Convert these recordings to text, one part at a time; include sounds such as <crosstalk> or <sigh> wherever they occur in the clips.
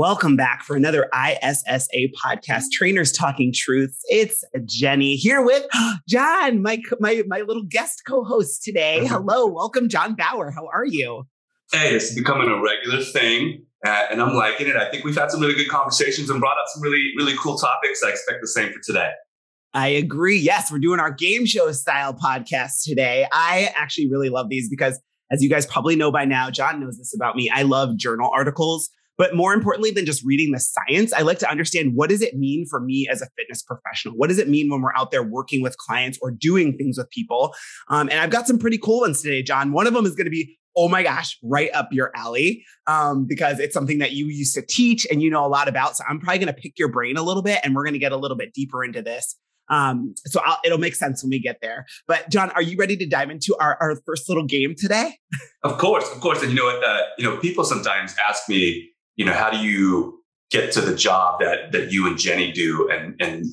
Welcome back for another ISSA podcast, Trainers Talking Truths. It's Jenny here with <gasps> John, my, my, my little guest co host today. Hello, welcome, John Bauer. How are you? Hey, it's becoming a regular thing. Uh, and I'm liking it. I think we've had some really good conversations and brought up some really, really cool topics. I expect the same for today. I agree. Yes, we're doing our game show style podcast today. I actually really love these because, as you guys probably know by now, John knows this about me. I love journal articles. But more importantly than just reading the science, I like to understand what does it mean for me as a fitness professional? What does it mean when we're out there working with clients or doing things with people? Um, and I've got some pretty cool ones today, John. One of them is going to be oh my gosh, right up your alley um, because it's something that you used to teach and you know a lot about. So I'm probably going to pick your brain a little bit and we're going to get a little bit deeper into this. Um, so I'll, it'll make sense when we get there. But John, are you ready to dive into our, our first little game today? Of course, of course. And you know what? Uh, you know, people sometimes ask me, you know, how do you get to the job that that you and Jenny do, and and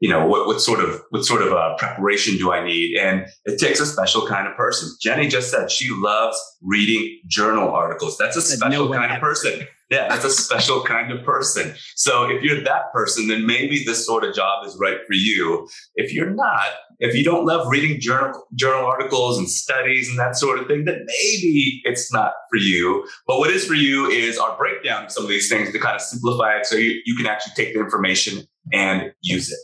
you know what what sort of what sort of uh, preparation do I need? And it takes a special kind of person. Jenny just said she loves reading journal articles. That's a special no kind of person. Yeah, that's a special kind of person. So if you're that person, then maybe this sort of job is right for you. If you're not, if you don't love reading journal journal articles and studies and that sort of thing, then maybe it's not for you. But what is for you is our breakdown of some of these things to kind of simplify it so you, you can actually take the information and use it.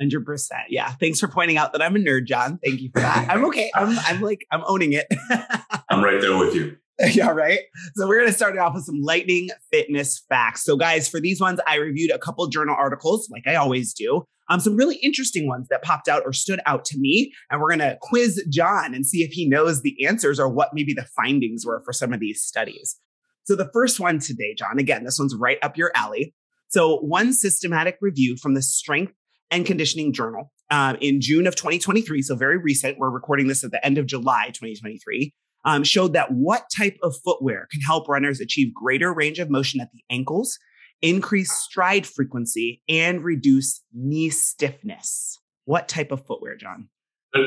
Hundred percent. Yeah. Thanks for pointing out that I'm a nerd, John. Thank you for that. I'm okay. I'm I'm like I'm owning it. <laughs> I'm right there with you. yeah, right. So we're going to start off with some lightning fitness facts. So, guys, for these ones, I reviewed a couple journal articles, like I always do. Um, some really interesting ones that popped out or stood out to me, and we're going to quiz John and see if he knows the answers or what maybe the findings were for some of these studies. So, the first one today, John, again, this one's right up your alley. So, one systematic review from the Strength and Conditioning Journal uh, in June of 2023, so very recent. We're recording this at the end of July 2023 um, showed that what type of footwear can help runners achieve greater range of motion at the ankles, increase stride frequency, and reduce knee stiffness. What type of footwear, John?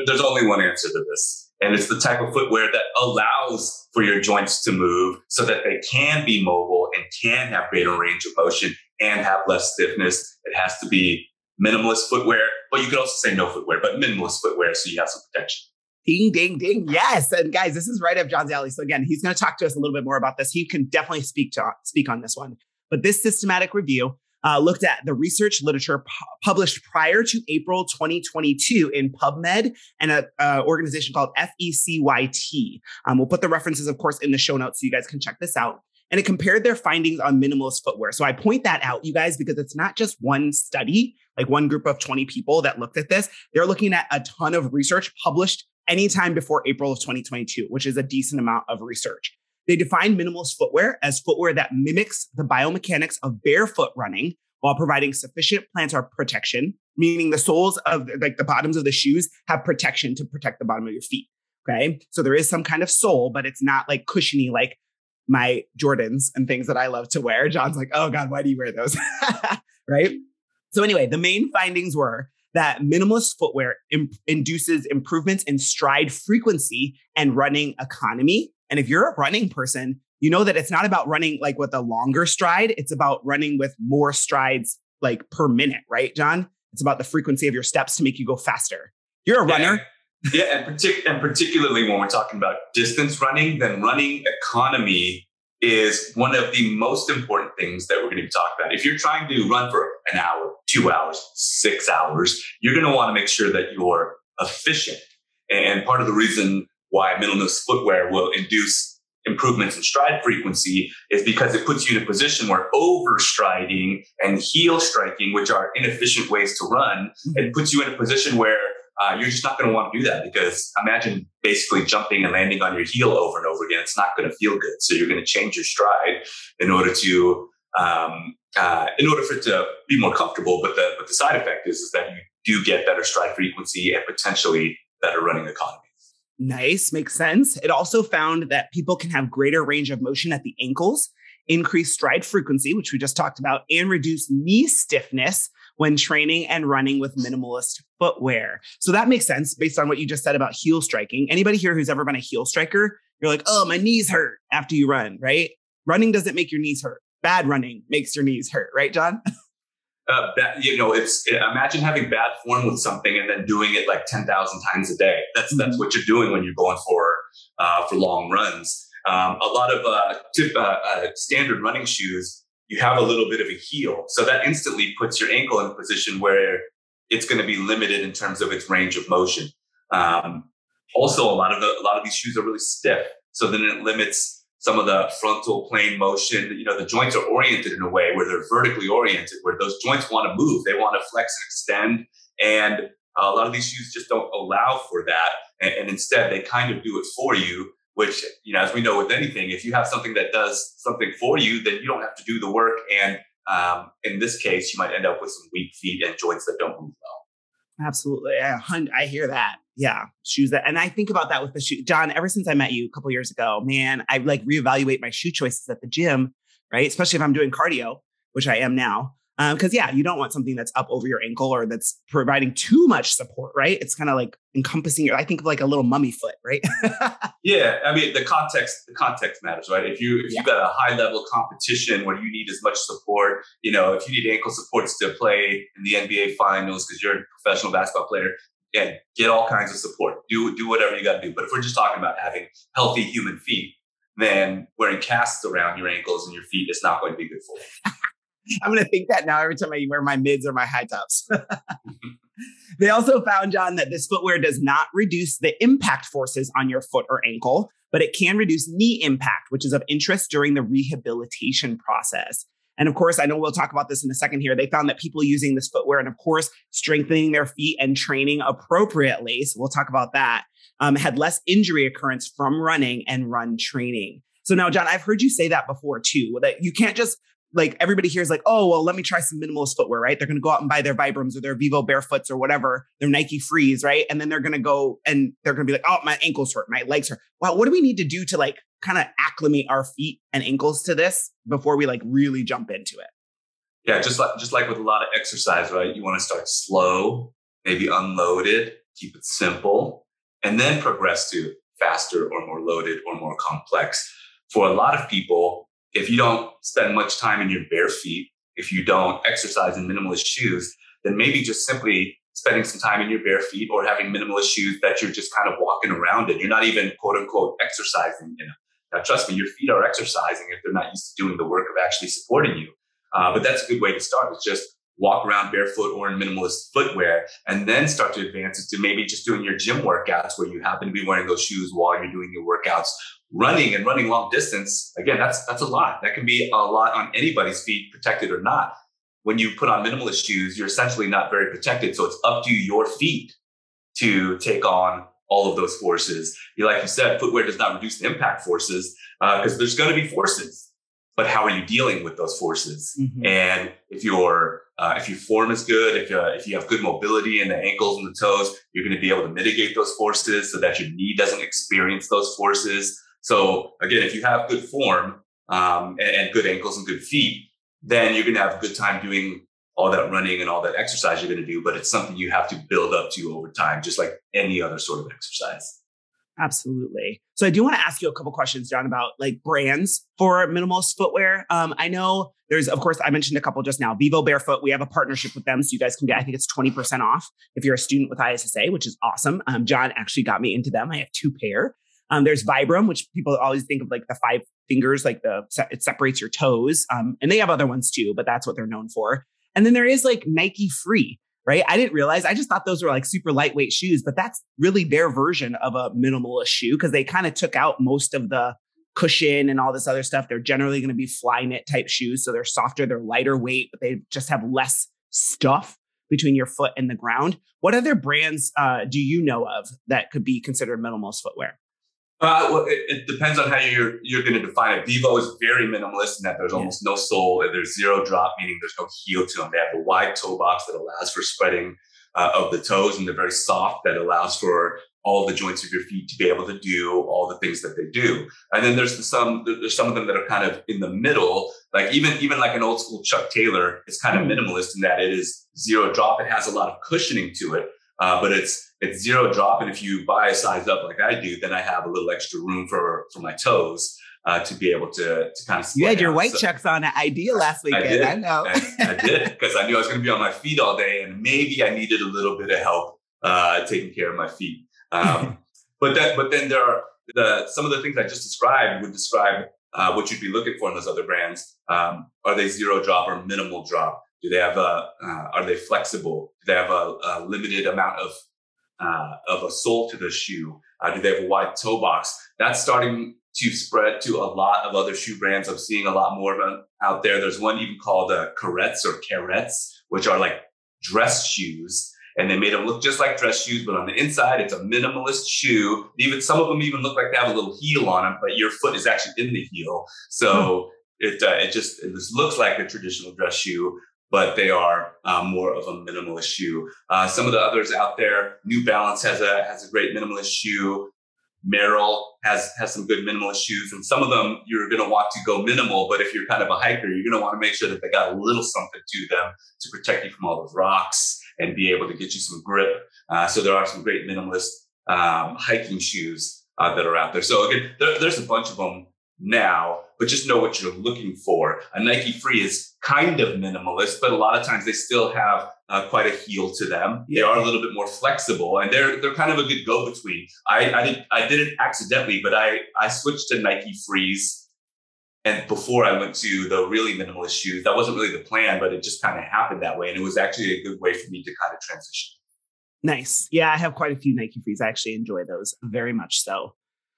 There's only one answer to this. And it's the type of footwear that allows for your joints to move so that they can be mobile and can have greater range of motion and have less stiffness. It has to be minimalist footwear, but you could also say no footwear, but minimalist footwear so you have some protection. Ding, ding, ding. Yes. And guys, this is right up John's alley. So again, he's going to talk to us a little bit more about this. He can definitely speak to speak on this one. But this systematic review uh, looked at the research literature pu- published prior to April 2022 in PubMed and an organization called FECYT. Um, we'll put the references, of course, in the show notes so you guys can check this out. And it compared their findings on minimalist footwear. So I point that out, you guys, because it's not just one study, like one group of 20 people that looked at this. They're looking at a ton of research published anytime before April of 2022, which is a decent amount of research. They define minimalist footwear as footwear that mimics the biomechanics of barefoot running while providing sufficient plantar protection, meaning the soles of like the bottoms of the shoes have protection to protect the bottom of your feet. Okay. So there is some kind of sole, but it's not like cushiony like my Jordans and things that I love to wear. John's like, oh God, why do you wear those? <laughs> right. So, anyway, the main findings were that minimalist footwear imp- induces improvements in stride frequency and running economy. And if you're a running person, you know that it's not about running like with a longer stride, it's about running with more strides like per minute, right, John? It's about the frequency of your steps to make you go faster. You're a runner. Yeah, yeah and, partic- and particularly when we're talking about distance running, then running economy is one of the most important things that we're going to be talking about. If you're trying to run for an hour, two hours, six hours, you're going to want to make sure that you're efficient. And part of the reason why minimalist footwear will induce improvements in stride frequency is because it puts you in a position where overstriding and heel striking, which are inefficient ways to run, mm-hmm. it puts you in a position where uh, you're just not going to want to do that because imagine basically jumping and landing on your heel over and over again. It's not going to feel good. So you're going to change your stride in order to um, uh, in order for it to be more comfortable. But the but the side effect is, is that you do get better stride frequency and potentially better running economy. Nice, makes sense. It also found that people can have greater range of motion at the ankles, increase stride frequency, which we just talked about, and reduce knee stiffness when training and running with minimalist footwear. So that makes sense based on what you just said about heel striking. Anybody here who's ever been a heel striker, you're like, oh, my knees hurt after you run, right? Running doesn't make your knees hurt. Bad running makes your knees hurt, right, John? <laughs> uh, bad, you know, it's imagine having bad form with something and then doing it like ten thousand times a day. That's mm-hmm. that's what you're doing when you're going for uh, for long runs. Um, a lot of uh, tip, uh, uh, standard running shoes, you have a little bit of a heel, so that instantly puts your ankle in a position where it's going to be limited in terms of its range of motion. Um, also, a lot of the, a lot of these shoes are really stiff, so then it limits some of the frontal plane motion. You know, the joints are oriented in a way where they're vertically oriented, where those joints want to move, they want to flex and extend. And a lot of these shoes just don't allow for that. And, and, instead, they kind of do it for you, which, you know, as we know with anything, if you have something that does something for you, then you don't have to do the work. And um, in this case, you might end up with some weak feet and joints that don't move well. Absolutely. I, I hear that yeah, shoes that, and I think about that with the shoe. John, ever since I met you a couple years ago, man, I like reevaluate my shoe choices at the gym, right? Especially if I'm doing cardio, which I am now. Because um, yeah, you don't want something that's up over your ankle or that's providing too much support, right? It's kind of like encompassing your. I think of like a little mummy foot, right? <laughs> yeah, I mean the context. The context matters, right? If you if yeah. you got a high level competition where you need as much support, you know, if you need ankle supports to play in the NBA finals because you're a professional basketball player, again, get all kinds of support. Do do whatever you got to do. But if we're just talking about having healthy human feet, then wearing casts around your ankles and your feet is not going to be good for you. I'm going to think that now every time I wear my mids or my high tops. <laughs> they also found, John, that this footwear does not reduce the impact forces on your foot or ankle, but it can reduce knee impact, which is of interest during the rehabilitation process. And of course, I know we'll talk about this in a second here. They found that people using this footwear and, of course, strengthening their feet and training appropriately. So we'll talk about that. Um, had less injury occurrence from running and run training. So now, John, I've heard you say that before too, that you can't just like everybody hears like, oh, well, let me try some minimalist footwear, right? They're going to go out and buy their Vibrams or their Vivo Barefoots or whatever, their Nike Frees, right? And then they're going to go and they're going to be like, oh, my ankles hurt, my legs hurt. Well, what do we need to do to like kind of acclimate our feet and ankles to this before we like really jump into it? Yeah, just like just like with a lot of exercise, right? You want to start slow, maybe unload it, keep it simple, and then progress to faster or more loaded or more complex. For a lot of people, if you don't spend much time in your bare feet, if you don't exercise in minimalist shoes, then maybe just simply spending some time in your bare feet or having minimalist shoes that you're just kind of walking around in. You're not even quote unquote exercising in. Now, trust me, your feet are exercising if they're not used to doing the work of actually supporting you. Uh, but that's a good way to start. Is just walk around barefoot or in minimalist footwear, and then start to advance it to maybe just doing your gym workouts where you happen to be wearing those shoes while you're doing your workouts. Running and running long distance, again, that's that's a lot. That can be a lot on anybody's feet, protected or not. When you put on minimalist shoes, you're essentially not very protected. So it's up to your feet to take on all of those forces. You, like you said, footwear does not reduce the impact forces because uh, there's going to be forces but how are you dealing with those forces? Mm-hmm. And if your uh, if your form is good, if uh, if you have good mobility in the ankles and the toes, you're going to be able to mitigate those forces so that your knee doesn't experience those forces. So again, if you have good form um, and, and good ankles and good feet, then you're going to have a good time doing all that running and all that exercise you're going to do. But it's something you have to build up to over time, just like any other sort of exercise. Absolutely. So I do want to ask you a couple questions, John, about like brands for minimalist footwear. Um, I know there's, of course, I mentioned a couple just now. Vivo Barefoot, we have a partnership with them, so you guys can get. I think it's twenty percent off if you're a student with ISSA, which is awesome. Um, John actually got me into them. I have two pair. Um, there's Vibram, which people always think of like the five fingers, like the it separates your toes. Um, and they have other ones too, but that's what they're known for. And then there is like Nike Free, right? I didn't realize. I just thought those were like super lightweight shoes, but that's really their version of a minimalist shoe because they kind of took out most of the cushion and all this other stuff. They're generally going to be fly knit type shoes, so they're softer, they're lighter weight, but they just have less stuff between your foot and the ground. What other brands uh, do you know of that could be considered minimalist footwear? Uh, well, it, it, depends on how you're you're going to define it. Vivo is very minimalist in that there's almost no sole, and there's zero drop, meaning there's no heel to them. They have a wide toe box that allows for spreading uh, of the toes, and they're very soft that allows for all the joints of your feet to be able to do all the things that they do. And then there's the, some there's some of them that are kind of in the middle, like even even like an old school Chuck Taylor is kind of hmm. minimalist in that it is zero drop. It has a lot of cushioning to it, uh, but it's it's zero drop. And if you buy a size up like I do, then I have a little extra room for for my toes. Uh, to be able to to kind of see. you had your white so, chucks on at IDEA <laughs> last weekend. I, did. I know. I, I did because I knew I was going to be on my feet all day, and maybe I needed a little bit of help uh, taking care of my feet. Um, <laughs> but that but then there are the some of the things I just described would describe uh, what you'd be looking for in those other brands. Um, are they zero drop or minimal drop? Do they have a? Uh, are they flexible? Do they have a, a limited amount of uh, of a sole to the shoe? Uh, do they have a wide toe box? That's starting to spread to a lot of other shoe brands. I'm seeing a lot more of them out there. There's one even called uh, Carets or Carets, which are like dress shoes. And they made them look just like dress shoes, but on the inside, it's a minimalist shoe. Even some of them even look like they have a little heel on them, but your foot is actually in the heel. So hmm. it uh, it just it just looks like a traditional dress shoe, but they are um, more of a minimalist shoe. Uh, some of the others out there, New Balance has a has a great minimalist shoe. Merrell has has some good minimalist shoes, and some of them you're going to want to go minimal. But if you're kind of a hiker, you're going to want to make sure that they got a little something to them to protect you from all those rocks and be able to get you some grip. Uh, so there are some great minimalist um, hiking shoes uh, that are out there. So again, there, there's a bunch of them now, but just know what you're looking for. A Nike Free is kind of minimalist, but a lot of times they still have uh, quite a heel to them. Yeah. They are a little bit more flexible, and they're they're kind of a good go between. I I did I did it accidentally, but I I switched to Nike Frees. And before I went to the really minimalist shoes, that wasn't really the plan, but it just kind of happened that way. And it was actually a good way for me to kind of transition. Nice. Yeah, I have quite a few Nike Frees. I actually enjoy those very much so.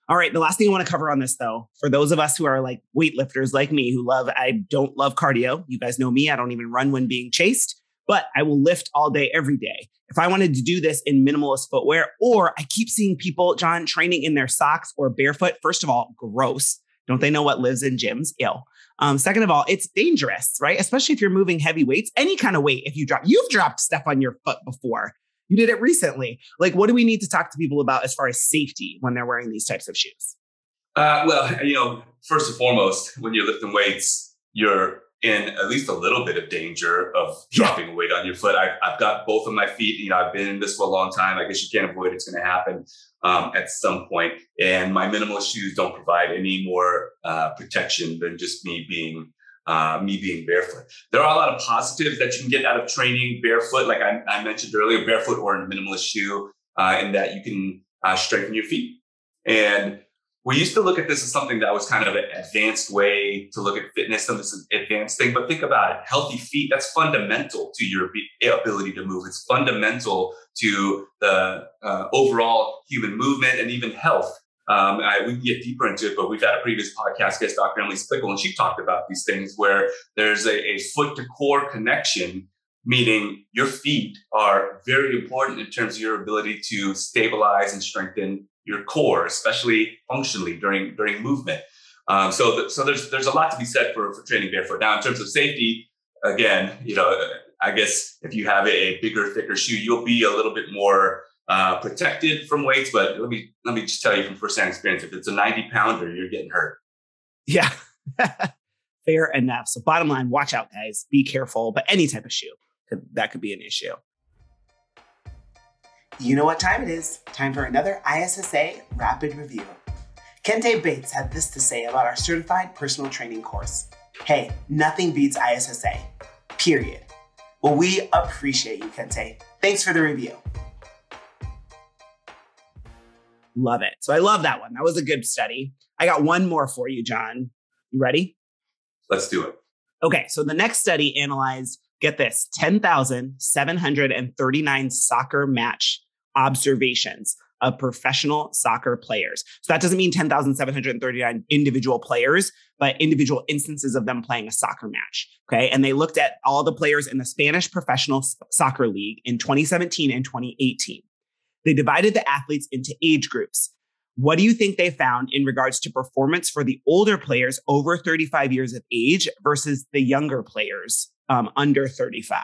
All right. The last thing I want to cover on this, though, for those of us who are like weightlifters like me, who love, I don't love cardio. You guys know me. I don't even run when being chased, but I will lift all day, every day. If I wanted to do this in minimalist footwear, or I keep seeing people, John, training in their socks or barefoot. First of all, gross. Don't they know what lives in gyms? Ill. Um, second of all, it's dangerous, right? Especially if you're moving heavy weights, any kind of weight. If you drop, you've dropped stuff on your foot before. You did it recently. Like, what do we need to talk to people about as far as safety when they're wearing these types of shoes? Uh, well, you know, first and foremost, when you're lifting weights, you're in at least a little bit of danger of dropping a weight on your foot. I, have got both of my feet. You know, I've been in this for a long time. I guess you can't avoid it's going to happen um, at some point. And my minimalist shoes don't provide any more uh, protection than just me being uh, me being barefoot. There are a lot of positives that you can get out of training barefoot, like I, I mentioned earlier, barefoot or in a minimalist shoe, uh, in that you can uh, strengthen your feet. And we used to look at this as something that was kind of an advanced way to look at fitness and this is an advanced thing. But think about it healthy feet, that's fundamental to your ability to move. It's fundamental to the uh, overall human movement and even health. Um, I, we can get deeper into it, but we've had a previous podcast guest, Dr. Emily Splichal, and she talked about these things where there's a, a foot to core connection, meaning your feet are very important in terms of your ability to stabilize and strengthen your core, especially functionally during during movement. Um, so, th- so there's there's a lot to be said for for training barefoot. Now, in terms of safety, again, you know, I guess if you have a bigger, thicker shoe, you'll be a little bit more uh, protected from weights. But let me let me just tell you from firsthand experience: if it's a 90 pounder, you're getting hurt. Yeah, <laughs> fair enough. So, bottom line, watch out, guys. Be careful. But any type of shoe that could be an issue. You know what time it is? Time for another ISSA Rapid Review. Kente Bates had this to say about our certified personal training course. Hey, nothing beats ISSA. Period. Well, we appreciate you, Kente. Thanks for the review. Love it. So I love that one. That was a good study. I got one more for you, John. You ready? Let's do it. Okay. So the next study analyzed, get this, 10,739 soccer match observations of professional soccer players. So that doesn't mean 10,739 individual players, but individual instances of them playing a soccer match. Okay. And they looked at all the players in the Spanish Professional Soccer League in 2017 and 2018. They divided the athletes into age groups. What do you think they found in regards to performance for the older players over 35 years of age versus the younger players um, under 35?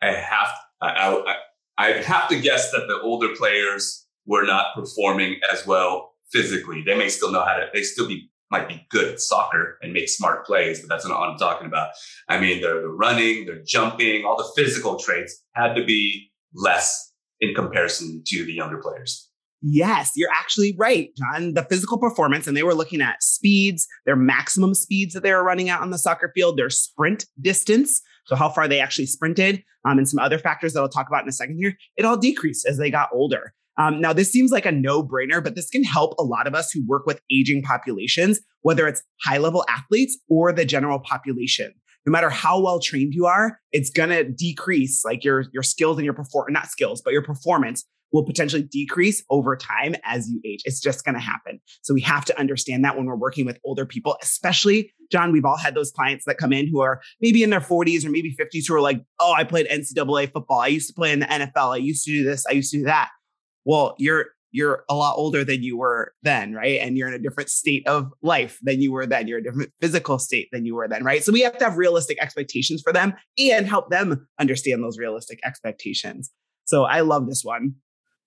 I have I, I, I have to guess that the older players were not performing as well physically. They may still know how to. They still be might be good at soccer and make smart plays, but that's not what I'm talking about. I mean, they're running, they're jumping, all the physical traits had to be less in comparison to the younger players. Yes, you're actually right, John. The physical performance, and they were looking at speeds, their maximum speeds that they were running out on the soccer field, their sprint distance. So, how far they actually sprinted, um, and some other factors that I'll talk about in a second here, it all decreased as they got older. Um, now, this seems like a no brainer, but this can help a lot of us who work with aging populations, whether it's high level athletes or the general population. No matter how well trained you are, it's gonna decrease like your your skills and your perform not skills, but your performance will potentially decrease over time as you age. It's just to happen. So we have to understand that when we're working with older people, especially John, we've all had those clients that come in who are maybe in their 40s or maybe 50s who are like, oh, I played NCAA football. I used to play in the NFL. I used to do this. I used to do that. Well, you're you're a lot older than you were then, right? And you're in a different state of life than you were then. You're a different physical state than you were then, right? So we have to have realistic expectations for them and help them understand those realistic expectations. So I love this one.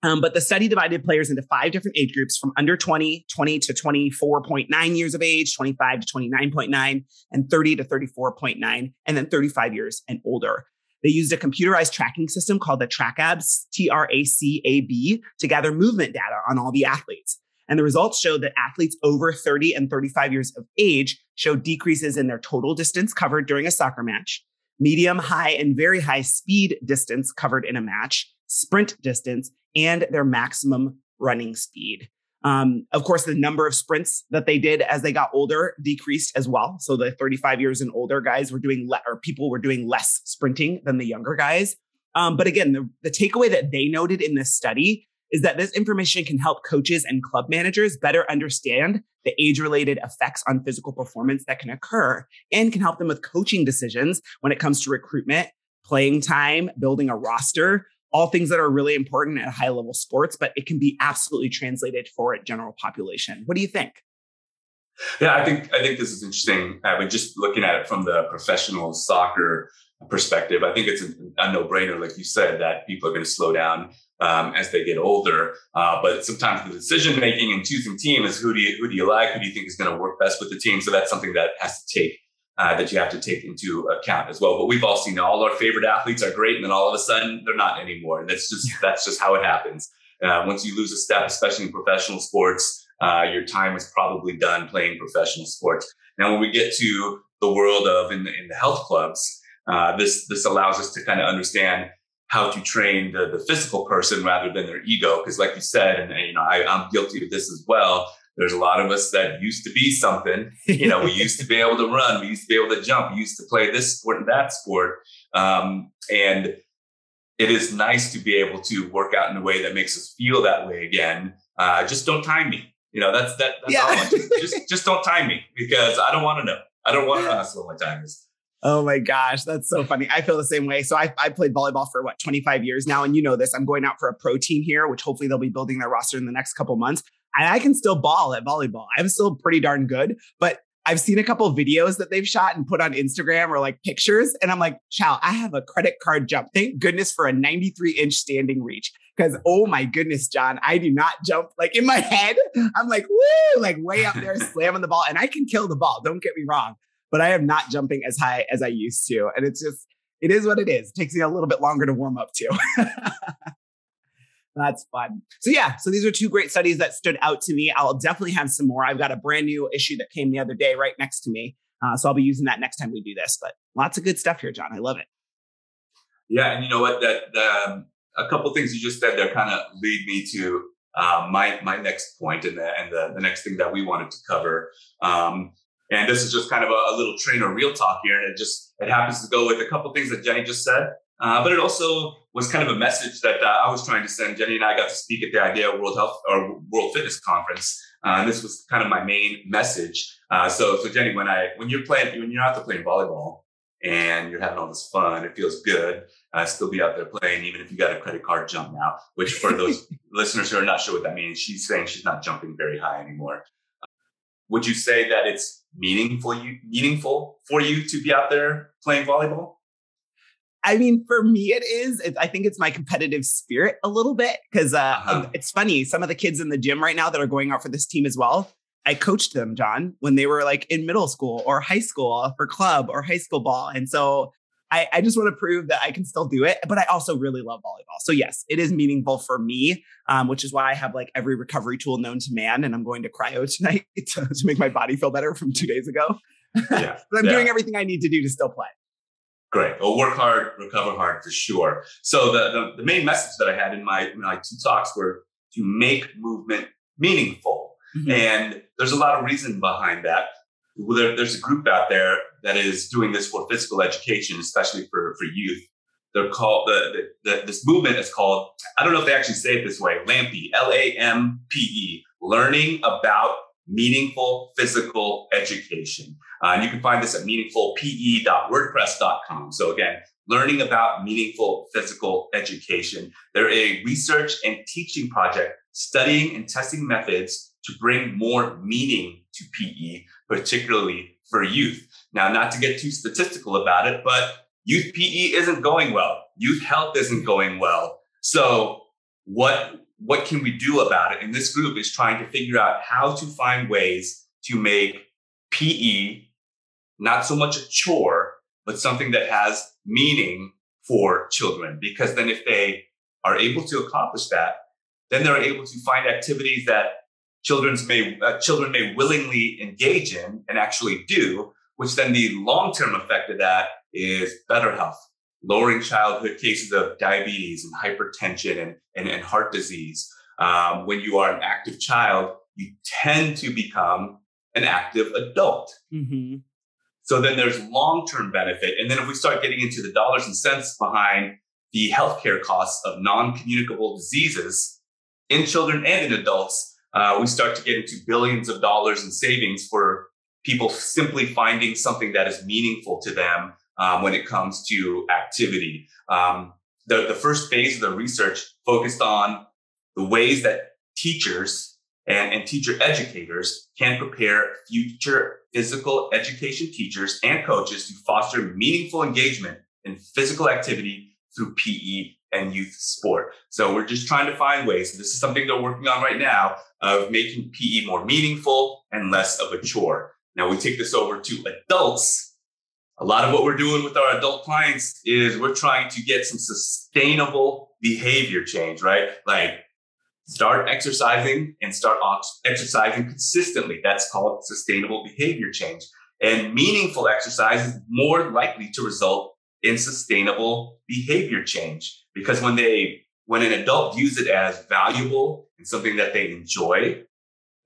Um, but the study divided players into five different age groups from under 20, 20 to 24.9 years of age, 25 to 29.9, and 30 to 34.9, and then 35 years and older. They used a computerized tracking system called the TRACAB, T R A C A B, to gather movement data on all the athletes. And the results showed that athletes over 30 and 35 years of age showed decreases in their total distance covered during a soccer match, medium, high, and very high speed distance covered in a match, sprint distance, and their maximum running speed. Um, of course, the number of sprints that they did as they got older decreased as well. So the 35 years and older guys were doing, le- or people were doing less sprinting than the younger guys. Um, but again, the, the takeaway that they noted in this study is that this information can help coaches and club managers better understand the age related effects on physical performance that can occur and can help them with coaching decisions when it comes to recruitment, playing time, building a roster, all things that are really important at high level sports, but it can be absolutely translated for a general population. What do you think? Yeah, I think I think this is interesting. I mean, just looking at it from the professional soccer perspective, I think it's a, a no-brainer, like you said, that people are going to slow down um, as they get older. Uh, but sometimes the decision making and choosing team is who do you who do you like, who do you think is going to work best with the team. So that's something that has to take uh, that you have to take into account as well. But we've all seen all our favorite athletes are great, and then all of a sudden they're not anymore. And that's just that's just how it happens. Uh, once you lose a step, especially in professional sports, uh, your time is probably done playing professional sports. Now, when we get to the world of in the, in the health clubs, uh, this this allows us to kind of understand how to train the, the physical person rather than their ego. Because, like you said, and, and you know, I, I'm guilty of this as well there's a lot of us that used to be something. You know, we <laughs> used to be able to run, we used to be able to jump, we used to play this sport and that sport. Um, and it is nice to be able to work out in a way that makes us feel that way again. Uh, just don't time me. You know, that's that. That's yeah. all. Just, just just don't time me because I don't want to know. I don't want to know how slow my time is. Oh my gosh, that's so funny. I feel the same way. So I, I played volleyball for what 25 years now, and you know this. I'm going out for a pro team here, which hopefully they'll be building their roster in the next couple months. And I can still ball at volleyball. I'm still pretty darn good, but I've seen a couple videos that they've shot and put on Instagram or like pictures. And I'm like, chow, I have a credit card jump. Thank goodness for a 93 inch standing reach. Cause oh my goodness, John, I do not jump like in my head. I'm like, woo, like way up there <laughs> slamming the ball. And I can kill the ball. Don't get me wrong. But I am not jumping as high as I used to. And it's just, it is what it is. It takes me a little bit longer to warm up to. <laughs> That's fun. So yeah, so these are two great studies that stood out to me. I'll definitely have some more. I've got a brand new issue that came the other day right next to me. Uh, so I'll be using that next time we do this. But lots of good stuff here, John. I love it. Yeah, and you know what? That um, a couple things you just said there kind of lead me to uh, my my next point and the and the, the next thing that we wanted to cover. Um, and this is just kind of a, a little trainer real talk here, and it just it happens to go with a couple things that Jenny just said. Uh, but it also was kind of a message that uh, I was trying to send. Jenny and I got to speak at the IDEA World Health or World Fitness Conference, uh, and this was kind of my main message. Uh, so, so Jenny, when I when you're playing when you're out there playing volleyball and you're having all this fun, it feels good. Uh, still be out there playing, even if you got a credit card jump now. Which, for those <laughs> listeners who are not sure what that means, she's saying she's not jumping very high anymore. Would you say that it's meaningful you meaningful for you to be out there playing volleyball? I mean, for me, it is. It, I think it's my competitive spirit a little bit because uh, uh-huh. it's funny. Some of the kids in the gym right now that are going out for this team as well, I coached them, John, when they were like in middle school or high school for club or high school ball. And so I, I just want to prove that I can still do it. But I also really love volleyball. So, yes, it is meaningful for me, um, which is why I have like every recovery tool known to man. And I'm going to cryo <laughs> tonight to, to make my body feel better from two days ago. <laughs> Yeah. but I'm yeah. doing everything I need to do to still play. Great. Well, work hard, recover hard for sure. So the, the, the main message that I had in my, my two talks were to make movement meaningful. Mm-hmm. And there's a lot of reason behind that. There, there's a group out there that is doing this for physical education, especially for, for youth. They're called the, the, the this movement is called I don't know if they actually say it this way LAMPE L A M P E learning about meaningful physical education. Uh, and you can find this at meaningfulpe.wordpress.com. So again, learning about meaningful physical education. They're a research and teaching project studying and testing methods to bring more meaning to PE, particularly for youth. Now, not to get too statistical about it, but youth PE isn't going well. Youth health isn't going well. So what what can we do about it? And this group is trying to figure out how to find ways to make PE not so much a chore, but something that has meaning for children. Because then if they are able to accomplish that, then they're able to find activities that children's may, uh, children may willingly engage in and actually do, which then the long-term effect of that is better health, lowering childhood cases of diabetes and hypertension and, and, and heart disease. Um, when you are an active child, you tend to become an active adult. Mm-hmm. So then there's long term benefit. And then if we start getting into the dollars and cents behind the healthcare costs of non communicable diseases in children and in adults, uh, we start to get into billions of dollars in savings for people simply finding something that is meaningful to them um, when it comes to activity. Um, the, the first phase of the research focused on the ways that teachers and, and teacher educators can prepare future physical education teachers and coaches to foster meaningful engagement in physical activity through PE and youth sport. So we're just trying to find ways. This is something they're working on right now of making PE more meaningful and less of a chore. Now we take this over to adults a lot of what we're doing with our adult clients is we're trying to get some sustainable behavior change, right? Like start exercising and start exercising consistently. That's called sustainable behavior change. And meaningful exercise is more likely to result in sustainable behavior change because when they when an adult views it as valuable and something that they enjoy,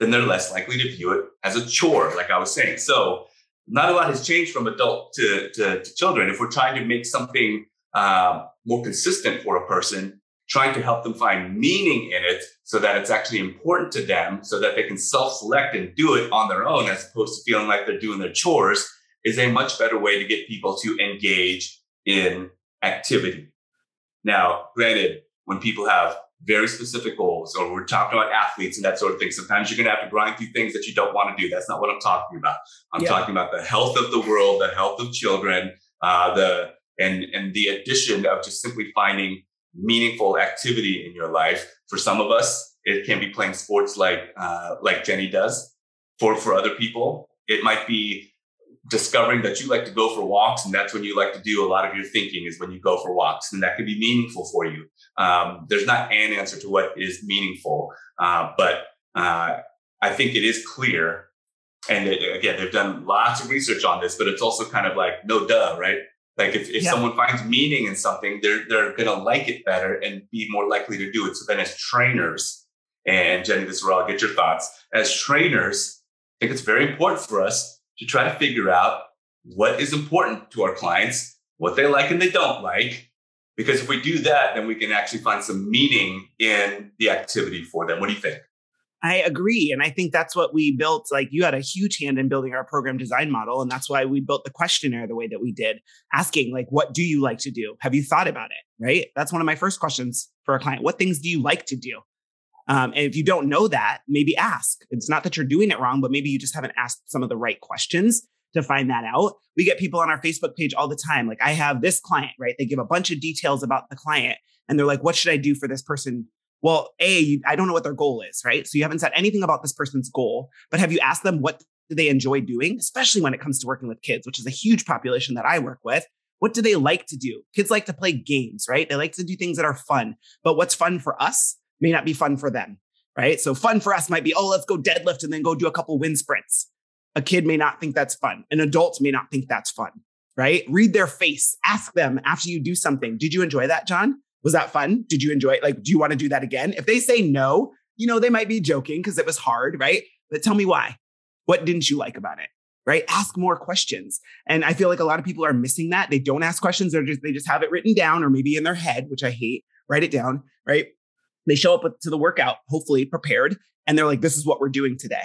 then they're less likely to view it as a chore, like I was saying. So not a lot has changed from adult to, to, to children. If we're trying to make something um, more consistent for a person, trying to help them find meaning in it so that it's actually important to them so that they can self-select and do it on their own as opposed to feeling like they're doing their chores is a much better way to get people to engage in activity. Now, granted, when people have very specific goals, or we're talking about athletes and that sort of thing. Sometimes you're going to have to grind through things that you don't want to do. That's not what I'm talking about. I'm yeah. talking about the health of the world, the health of children, uh, the and and the addition of just simply finding meaningful activity in your life. For some of us, it can be playing sports like uh, like Jenny does. For for other people, it might be discovering that you like to go for walks and that's when you like to do a lot of your thinking is when you go for walks and that can be meaningful for you. Um, there's not an answer to what is meaningful uh, but uh, i think it is clear and it, again they've done lots of research on this but it's also kind of like no duh right? Like if, if yeah. someone finds meaning in something they're they're gonna like it better and be more likely to do it. So then as trainers and jenny this is where i'll get your thoughts as trainers i think it's very important for us to try to figure out what is important to our clients, what they like and they don't like, Because if we do that, then we can actually find some meaning in the activity for them. What do you think? I agree. And I think that's what we built. Like you had a huge hand in building our program design model. And that's why we built the questionnaire the way that we did, asking, like, what do you like to do? Have you thought about it? Right. That's one of my first questions for a client. What things do you like to do? Um, and if you don't know that, maybe ask. It's not that you're doing it wrong, but maybe you just haven't asked some of the right questions to find that out. We get people on our Facebook page all the time. Like I have this client, right? They give a bunch of details about the client and they're like, what should I do for this person well, A, I don't know what their goal is, right? So you haven't said anything about this person's goal, but have you asked them what do they enjoy doing, especially when it comes to working with kids, which is a huge population that I work with? What do they like to do? Kids like to play games, right? They like to do things that are fun, but what's fun for us may not be fun for them, right? So fun for us might be, oh, let's go deadlift and then go do a couple wind sprints. A kid may not think that's fun. An adult may not think that's fun, right? Read their face. Ask them after you do something. Did you enjoy that, John? Was that fun? Did you enjoy it? Like, do you want to do that again? If they say no, you know, they might be joking because it was hard, right? But tell me why. What didn't you like about it? Right? Ask more questions. And I feel like a lot of people are missing that. They don't ask questions. They're just, they just have it written down or maybe in their head, which I hate. Write it down, right? They show up to the workout, hopefully prepared, and they're like, this is what we're doing today.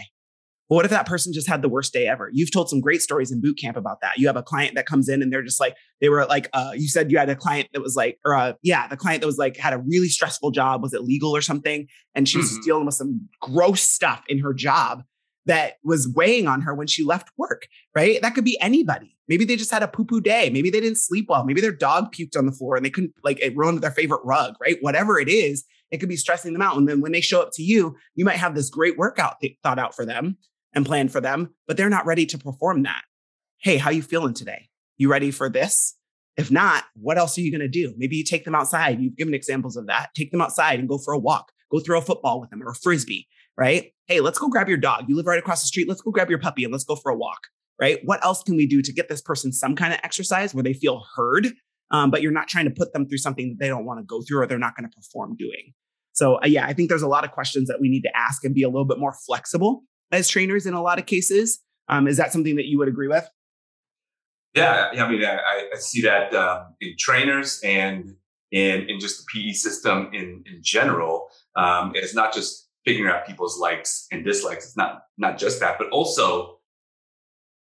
Well, what if that person just had the worst day ever? You've told some great stories in boot camp about that. You have a client that comes in and they're just like, they were like, uh, you said you had a client that was like, or uh, yeah, the client that was like, had a really stressful job. Was it legal or something? And she was mm-hmm. dealing with some gross stuff in her job that was weighing on her when she left work, right? That could be anybody. Maybe they just had a poo poo day. Maybe they didn't sleep well. Maybe their dog puked on the floor and they couldn't, like, it ruined their favorite rug, right? Whatever it is, it could be stressing them out. And then when they show up to you, you might have this great workout th- thought out for them and plan for them, but they're not ready to perform that. Hey, how you feeling today? You ready for this? If not, what else are you going to do? Maybe you take them outside. You've given examples of that. Take them outside and go for a walk. Go throw a football with them or a frisbee, right? Hey, let's go grab your dog. You live right across the street. Let's go grab your puppy and let's go for a walk, right? What else can we do to get this person some kind of exercise where they feel heard, um, but you're not trying to put them through something that they don't want to go through or they're not going to perform doing? So, uh, yeah, I think there's a lot of questions that we need to ask and be a little bit more flexible as trainers in a lot of cases. Um, is that something that you would agree with? Yeah, I mean, I, I see that um, in trainers and in in just the PE system in in general. Um, it's not just figuring out people's likes and dislikes. It's not not just that, but also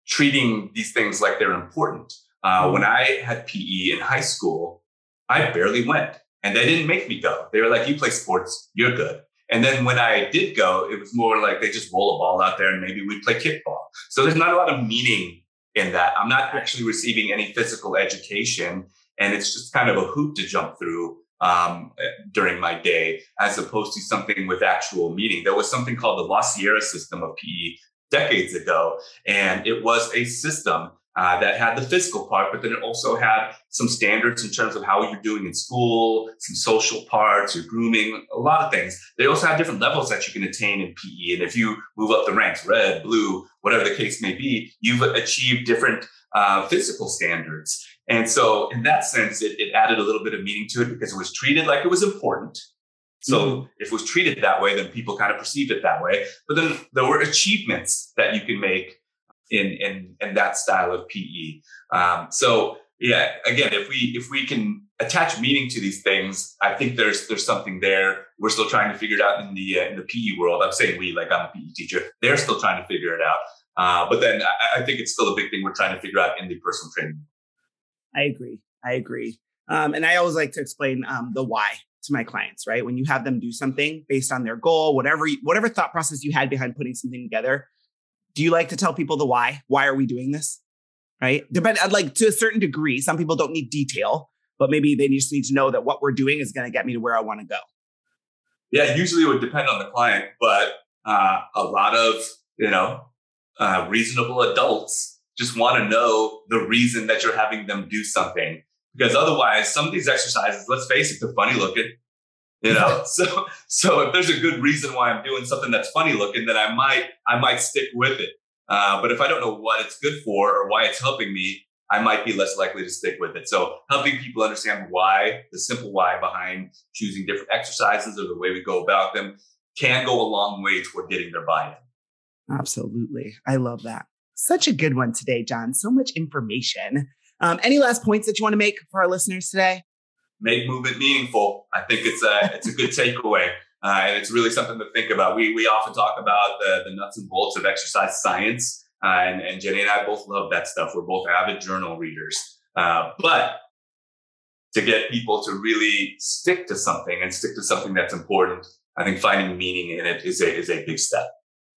treating these things like they're important. Uh. When I had PE in high school, I barely went, and they didn't make me go. They were like, "You play sports, you're good." And then when I did go, it was more like they just roll a ball out there and maybe we'd play kickball. So there's not a lot of meaning in that. I'm not actually receiving any physical education. And it's just kind of a hoop to jump through um, during my day, as opposed to something with actual meaning. There was something called the La Sierra system of PE decades ago. And it was a system uh, that had the physical part, but then it also had some standards in terms of how you're doing in school, some social parts, your grooming, a lot of things. They also have different levels that you can attain in PE. And if you move up the ranks, red, blue, whatever the case may be, you've achieved different uh, physical standards. And so, in that sense, it, it, added a little bit of meaning to it because it was treated like it was important. So, mm-hmm. if it was treated that way, then people kind of perceived it that way. But then there were achievements that you can make in in in that style of PE. Um, so yeah, again, if we if we can attach meaning to these things, I think there's there's something there. We're still trying to figure it out in the uh, in the PE world. I'm saying we, like I'm a PE teacher. They're still trying to figure it out. Uh, but then I, I, think it's still a big thing we're trying to figure out in the personal training. I agree. I agree. Um, and I always like to explain um, the why to my clients. Right, when you have them do something based on their goal, whatever whatever thought process you had behind putting something together, do you like to tell people the why? Why are we doing this? Right? Depend uh, like to a certain degree. Some people don't need detail, but maybe they just need to know that what we're doing is going to get me to where I want to go. Yeah, usually it would depend on the client, but uh, a lot of you know uh, reasonable adults just want to know the reason that you're having them do something because otherwise, some of these exercises, let's face it, they're funny looking. You know, <laughs> so so if there's a good reason why I'm doing something that's funny looking, then I might I might stick with it. Uh, but if I don't know what it's good for or why it's helping me, I might be less likely to stick with it. So helping people understand why, the simple why behind choosing different exercises or the way we go about them can go a long way toward getting their buy-in. Absolutely. I love that. Such a good one today, John. So much information. Um, any last points that you want to make for our listeners today? Make movement meaningful. I think it's a it's a good takeaway. Uh, and it's really something to think about. We we often talk about the, the nuts and bolts of exercise science, uh, and, and Jenny and I both love that stuff. We're both avid journal readers. Uh, but to get people to really stick to something and stick to something that's important, I think finding meaning in it is a is a big step.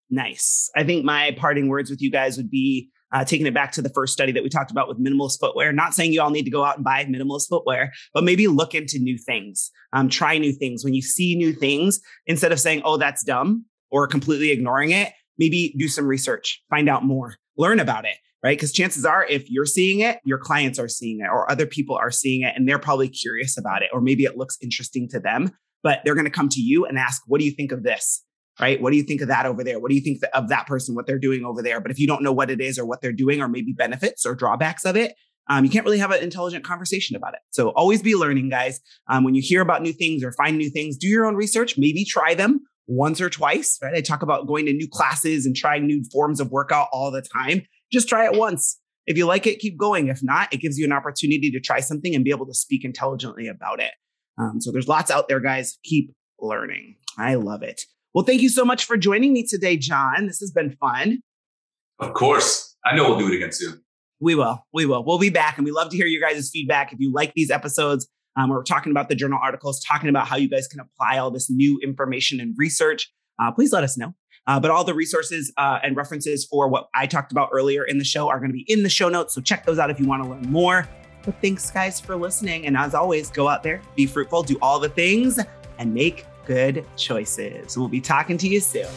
Nice. I think my parting words with you guys would be uh, taking it back to the first study that we talked about with minimalist footwear. Not saying you all need to go out and buy minimalist footwear, but maybe look into new things, um, try new things. When you see new things, instead of saying, oh, that's dumb or completely ignoring it, maybe do some research, find out more, learn about it. Right. Because chances are, if you're seeing it, your clients are seeing it, or other people are seeing it, and they're probably curious about it, or maybe it looks interesting to them, but they're going to come to you and ask, What do you think of this? Right? What do you think of that over there? What do you think of that person, what they're doing over there? But if you don't know what it is or what they're doing or maybe benefits or drawbacks of it, um, you can't really have an intelligent conversation about it. So always be learning, guys. Um, when you hear about new things or find new things, do your own research, maybe try them once or twice, right? I talk about going to new classes and trying new forms of workout all the time. Just try it once. If you like it, keep going. If not, it gives you an opportunity to try something and be able to speak intelligently about it. Um, so there's lots out there, guys. Keep learning. I love it. Well, thank you so much for joining me today, John. This has been fun. Of course. I know we'll do it again soon. We will. We will. We'll be back. And we love to hear your guys' feedback. If you like these episodes, um, we're talking about the journal articles, talking about how you guys can apply all this new information and research, uh, please let us know. Uh, but all the resources uh, and references for what I talked about earlier in the show are going to be in the show notes. So check those out if you want to learn more. But thanks, guys, for listening. And as always, go out there, be fruitful, do all the things, and make good choices. We'll be talking to you soon.